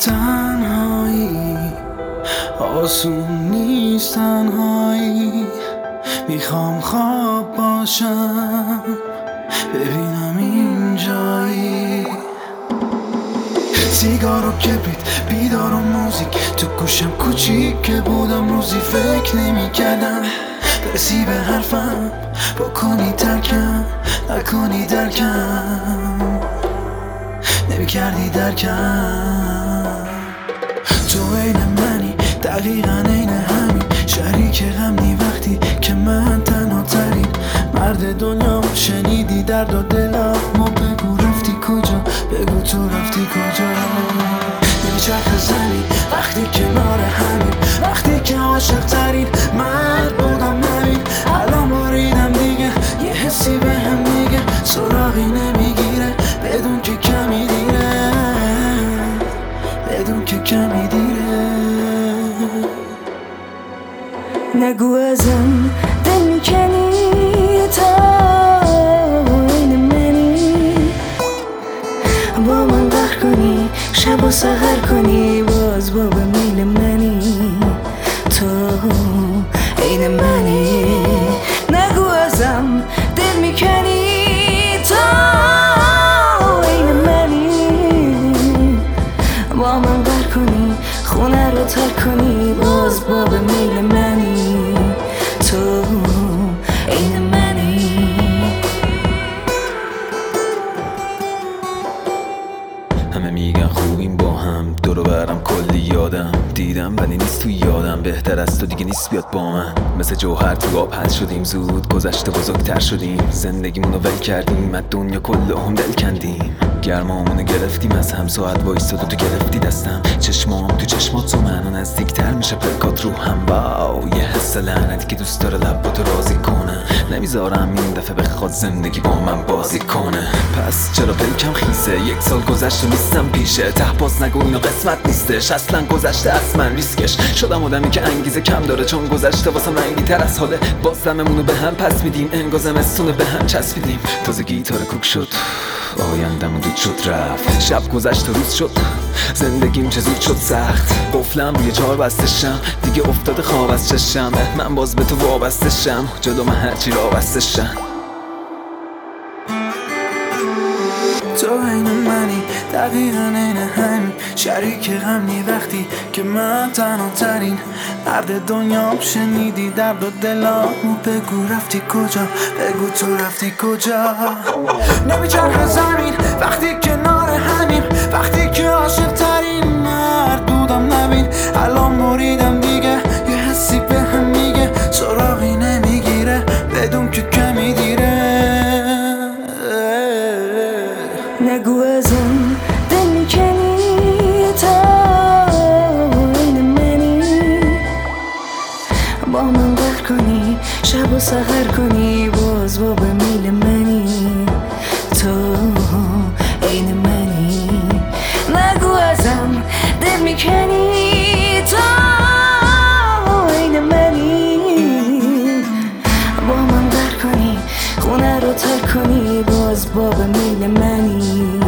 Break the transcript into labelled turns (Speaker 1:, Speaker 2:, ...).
Speaker 1: تنهایی آسون نیست تنهایی. می‌خوام خواب باشم ببینم اینجایی سیگار و کبریت بیدار و موزیک. تو گوشم کوچیک که بودم روزی فکر نمی کردم برسی به حرفم بکنی ترکم نکنی درکم. نمی کردی درکم. تو عین منی دقیقا عین همین. شریک غمنی وقتی که من تنها ترین. مرد دنیا شنیدی درد و دلم و بگو رفتی کجا؟ بگو تو رفتی کجا؟ نمیچرخ زمین وقتی کنار همین. وقتی که عاشق ترین مرد بودم نمین که کمی دیره.
Speaker 2: نگو ازم.
Speaker 3: همه میگن خوبیم با هم. دورو برم کلی یادم. دیدم ولی نیست تو یادم. بهتر از تو دیگه نیست بیاد با من. مثل جوهر تو آب حل شدیم. زود گذشته بزرگتر شدیم. زندگیمونو ول کردیم. از دنیا کل هم دل کندیم. گرمامونو گرفتیم. از هم ساعت وایستاد تو گرفتی دستم. چشمام تو چشمات تو منو نزدیکتر میشه. پلکات رو هم. واو. یه حس لعنتی که دوست داره لباتو راضی کنه. نمی‌ذارم این دفعه بخواد زندگی با من بازی کنه. پس چرا پلکم خیسه؟ یک سال گذشت نیستم پیشه. ته باز نگو اینو قسمت نیستش. اصلا گذشته از من ریسکش. شدم آدمی که انگیزه کم داره. چون گذشته واسم رنگی تر از حاله. باز دممونو به هم پس میدیم. انگازم استونه به هم چسبیدیم. تازه گیتار کوک شد. آیندم دود شد رفت. شب گذشت و روز شد. زندگیم چه زود شد سخت. قفلم روی چهار بستشم. دیگه افتاده خواب از چشم. من باز به تو وابستشم جلو من هرچی را بستشم
Speaker 1: تو دقیقا عین همین شریک غمنی وقتی که من تنها ترین مرد دنیا شنیدی. درد و دلامو بگو رفتی کجا؟ بگو تو رفتی کجا؟ نمیچرخ زمین وقتی کنار همین
Speaker 2: سهر کنی باز با به میل منی. تو این منی. نگو ازم دل می‌کنی. تا این منی. با من قهر کنی خونه رو ترک کنی باز با به میل منی.